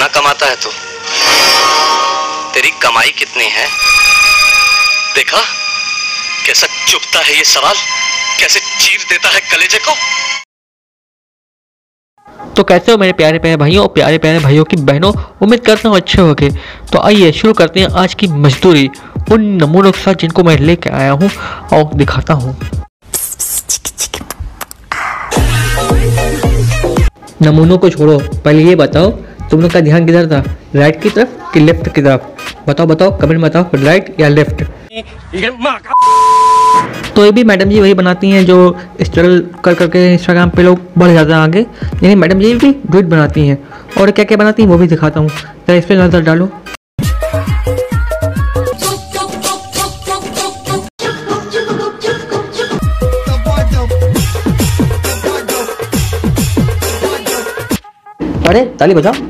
कितना कमाता है तू? तेरी कमाई कितनी है? देखा? कैसा चुपता है ये सवाल? कैसे चीर देता है कलेजे को? तो कैसे हो मेरे प्यारे प्यारे भाइयों और प्यारे प्यारे भाइयों की बहनों? उम्मीद करता हूँ अच्छे होगे। तो आइए शुरू करते हैं आज की मजदूरी, उन नमूनों के साथ जिनको मैं लेके आया हूँ और दिखाता हूँ। नमूनों को छोड़ो, पहले ये बताओ तुमने का ध्यान किधर था? राइट की तरफ़ कि लेफ़्ट की तरफ़? बताओ बताओ कमेंट बताओ राइट या लेफ़्ट तो ये भी मैडम जी वही बनाती हैं जो स्ट्रगल कर, करके इंस्टाग्राम पे लोग बढ़ जाते हैं आगे। यानी मैडम जी भी ड्विट बनाती हैं। और क्या क्या बनाती हैं वो भी दिखाता हूँ। तो इस पर नज़र डालो। अरे, ताली बजाओ।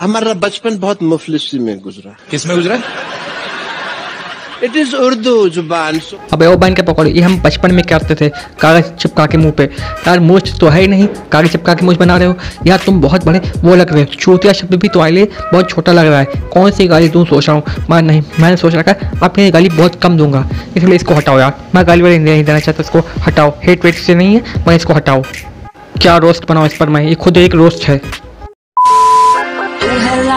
हमारा बचपन बहुत मुफलिसी में गुजरा। किसमें गुजरा? इट इज़ उर्दू ज़ुबान अबे वो बहन के पकौड़े ये हम बचपन में करते थे? कागज़ चिपका के मुँह पे। यार मूछ तो है ही नहीं। कागज़ चिपका के मूछ बना रहे हो। यार तुम बहुत बड़े वो लग रहे हो। चूतिया शब्द भी तुम्हारे लिए बहुत छोटा लग रहा है। कौन सी गाली तुम सोच रहा हूँ। मैं नहीं मैंने सोच रखा है आपके लिए गाली बहुत कम दूँगा। इसलिए इसको हटाओ यार। मैं गाली वाली नहीं देना चाहता इसको हटाओ। हेट वेट से नहीं है मैं इसको हटाओ। क्या रोस्ट बनाओ इस पर मैं? ये खुद एक रोस्ट है।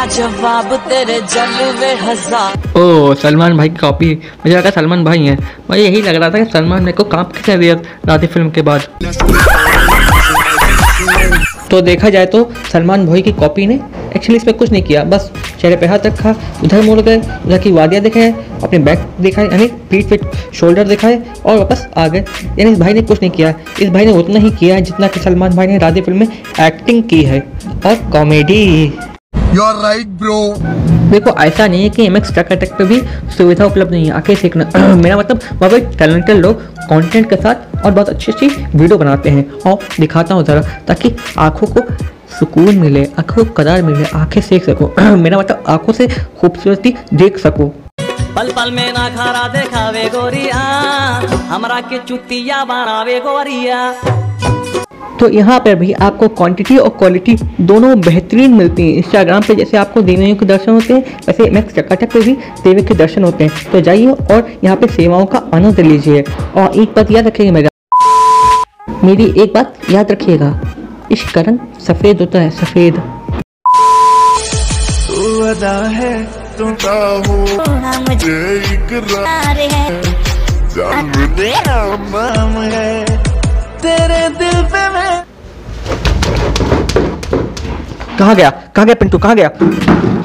तेरे जलवे हज़ार ओ, सलमान भाई की कॉपी मुझे लगा सलमान भाई हैं। मुझे यही लग रहा था कि सलमान मेरे को काम किसने दिया राधे फ़िल्म के बाद। तो देखा जाए तो सलमान भाई की कॉपी ने एक्चुअली इसमें कुछ नहीं किया। बस चेहरे पे हाथ रखा, उधर मुड़ गए उधर की वादियाँ दिखाए, अपने बैक दिखाए, यानी पीठ पे शोल्डर दिखाए और वापस आ गए। यानी इस भाई ने कुछ नहीं किया। इस भाई ने उतना ही किया जितना कि सलमान भाई ने राधे फ़िल्म में एक्टिंग की है। और comedy you are right bro देखो ऐसा नहीं है कि एम एक्स टक पे भी सुविधा उपलब्ध नहीं है। आके सीखना मेरा मतलब वहाँ पे टैलेंटेड लोग कंटेंट के साथ और बहुत अच्छी अच्छी वीडियो बनाते हैं। और दिखाता हूँ ज़रा ताकि आँखों को सुकून मिले आँखों को करार मिले आँखें सेक सको। मेरा मतलब आँखों से खूबसूरती देख सको। पल पल में ना खारा देखावे गोरिया हमरा के चुतिया बनावे गोरिया। तो यहाँ पर भी आपको क्वांटिटी और क्वालिटी दोनों बेहतरीन मिलती हैं। इंस्टाग्राम पे जैसे आपको देवियों के दर्शन होते हैं वैसे मैक्स चकाचक पे भी देवी के दर्शन होते हैं। तो जाइए और यहाँ पे सेवाओं का आनंद लीजिए। और एक बात याद रखिएगा मेरा। मेरी एक बात याद रखिएगा। इश्क का रंग सफ़ेद होता है सफ़ेद। कहाँ गया? कहाँ गया पिंटू? कहाँ गया?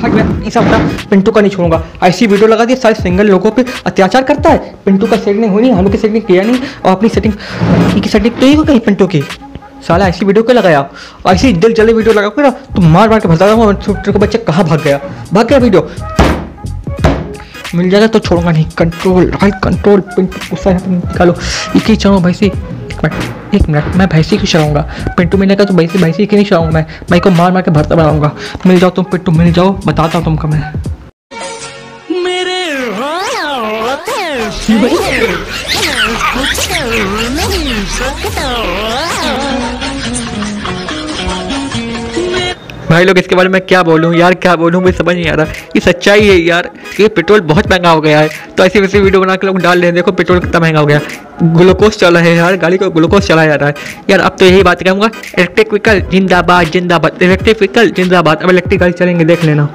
हट ऐसा बता, पिंटू का नहीं छोड़ूँगा। ऐसी वीडियो लगा दी, सारे सिंगल लोगों पे अत्याचार करता है। पिंटू का सेटिंग हुई नहीं हम लोग की सेटिंग किया नहीं, और अपनी सेटिंग की सेटिंग तो ही हो गई पिंटू की। साला, ऐसी वीडियो क्यों लगाया? ऐसी दिल जले वीडियो लगा ना तो मार मार के भगा दूँगा तेरे को बच्चा कहाँ भाग गया? भाग गया वीडियो मिल जाएगा तो छोड़ूँगा नहीं। कंट्रोल राइट कंट्रोल पिंटू, गुस्सा निकालो। ही चलो भाई सी। एक मिनट एक मिनट मैं भैंसी क्यों चलाऊँगा पिंटू मिलने का तो भैंसी भैंसी क्यों नहीं चलाऊँगा मैं। मैं को मार मार के भरता बनाऊँगा। मिल जाओ तुम पिंटू मिल जाओ बताता हूँ तुमको मैं। मेरे भाई लोग, इसके बारे में क्या बोलूँ? यार, क्या बोलूँ? मुझे समझ नहीं आ रहा। ये सच्चाई है यार। कि पेट्रोल बहुत महँगा हो गया है। तो ऐसी वैसी वीडियो बना के लोग डाल रहे हैं देखो, पेट्रोल कितना महँगा हो गया। ग्लूकोज चला है यार। गाड़ी को ग्लूकोज चलाया जा रहा है। यार, अब तो यही बात कहूँगा। इलेक्ट्रिक व्हीकल जिंदाबाद जिंदाबाद। इलेक्ट्रिक व्हीकल जिंदाबाद। अब इलेक्ट्रिक गाड़ी चलेंगे, देख लेना।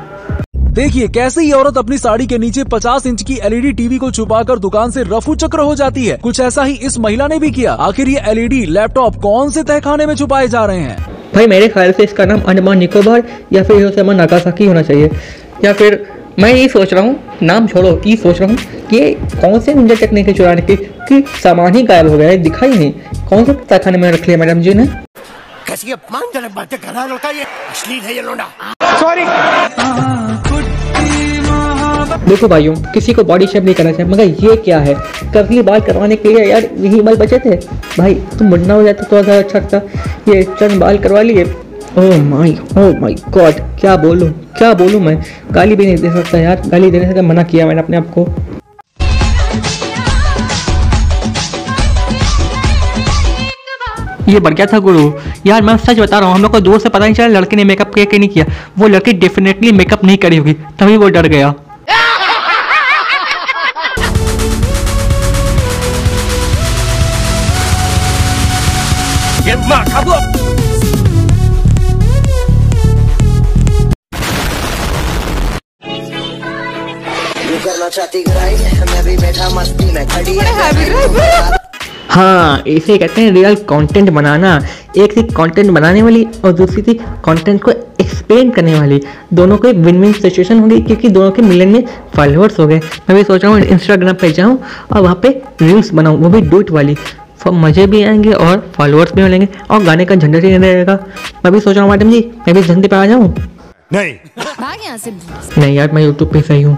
देखिए, कैसे ही औरत अपनी साड़ी के नीचे 50 इंच की एलईडी टीवी को छुपाकर दुकान से रफू चक्र हो जाती है। कुछ ऐसा ही इस महिला ने भी किया। आखिर ये एलईडी लैपटॉप कौन से तहखाने में छुपाए जा रहे हैं? भाई मेरे ख्याल से इसका नाम अंडमान निकोबार या फिर हिरोशिमा नागासाकी होना चाहिए। या फिर मैं ये सोच रहा हूँ नाम छोड़ो ये सोच रहा हूँ कि ये कौन से निंजा टेक्निक है चुराने के कि सामान ही गायब हो गया है दिखाई नहीं। कौन से कारखाने में रख लिया मैडम जी ने? कैसी अपमानजनक बातें कर रहा है लड़का ये अश्लील है ये लोंडा। देखो भाइयों, किसी को बॉडी शेप नहीं करना चाहिए, मगर ये क्या है? कभी बाल करवाने के लिए यार यही बाल बचे थे? भाई, तुम मुन्ना हो जाते तो ज़्यादा अच्छा लगता। ये चंद बाल करवा लिए। Oh my oh my god क्या बोलूँ क्या बोलूँ मैं? गाली भी नहीं दे सकता यार, गाली देने से तो मना किया मैंने अपने आप को। ये बढ़ गया था गुरु। यार मैं सच बता रहा हूँ, हम लोग को दूर से पता नहीं चला लड़के ने मेकअप किया कि नहीं किया। वो लड़की डेफिनेटली मेकअप नहीं करी होगी, तभी वो डर गया। है हाँ इसे कहते हैं रियल कंटेंट बनाना। एक थी कंटेंट बनाने वाली और दूसरी थी कंटेंट को एक्सप्लेन करने वाली। दोनों को एक विन विन सिचुएशन होगी क्योंकि दोनों के मिलन में फॉलोअर्स हो गए। मैं भी सोच रहा हूँ इंस्टाग्राम पे जाऊँ और वहाँ पे रील्स बनाऊँ, वो भी डूट वाली। फ- मज़े भी आएँगे और फॉलोअर्स भी मिलेंगे। और गाने का झंडा ही रहेगा। मैं भी सोच रहा हूँ मैडम जी मैं भी झंडे पे आ जाऊँ। नहीं। भाग यहाँ से। नहीं यार मैं यूट्यूब पे सही हूँ।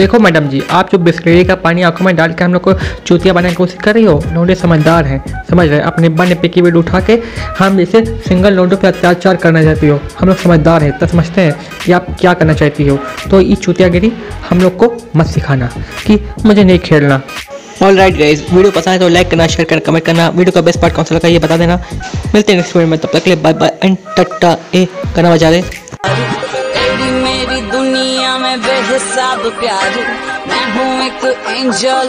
देखो मैडम जी, आप जो बिस्लेरी का पानी आँखों में डाल के हम लोग को चूतिया बनाने की कोशिश कर रही हो लोडे समझदार हैं, समझ रहे अपने निब्बा पे की वीडियो उठा के हम जैसे सिंगल लोडो पे अत्याचार करना चाहती हो। हम लोग समझदार हैं तो समझते हैं कि आप क्या करना चाहती हो। तो ये चूतियागिरी हम लोग को मत सिखाना कि मुझे नहीं खेलना। ऑल राइट गाइज़ वीडियो पसंद है तो लाइक करना शेयर करना कमेंट करना, वीडियो का बेस्ट पार्ट कौन सा लगा ये बता देना। मिलते हैं नेक्स्ट वीडियो में, तब तक लिए बाय बाय एंड टट्टा ए गाना बजा दे। में प्यार। मैं हूँ एक एंजल।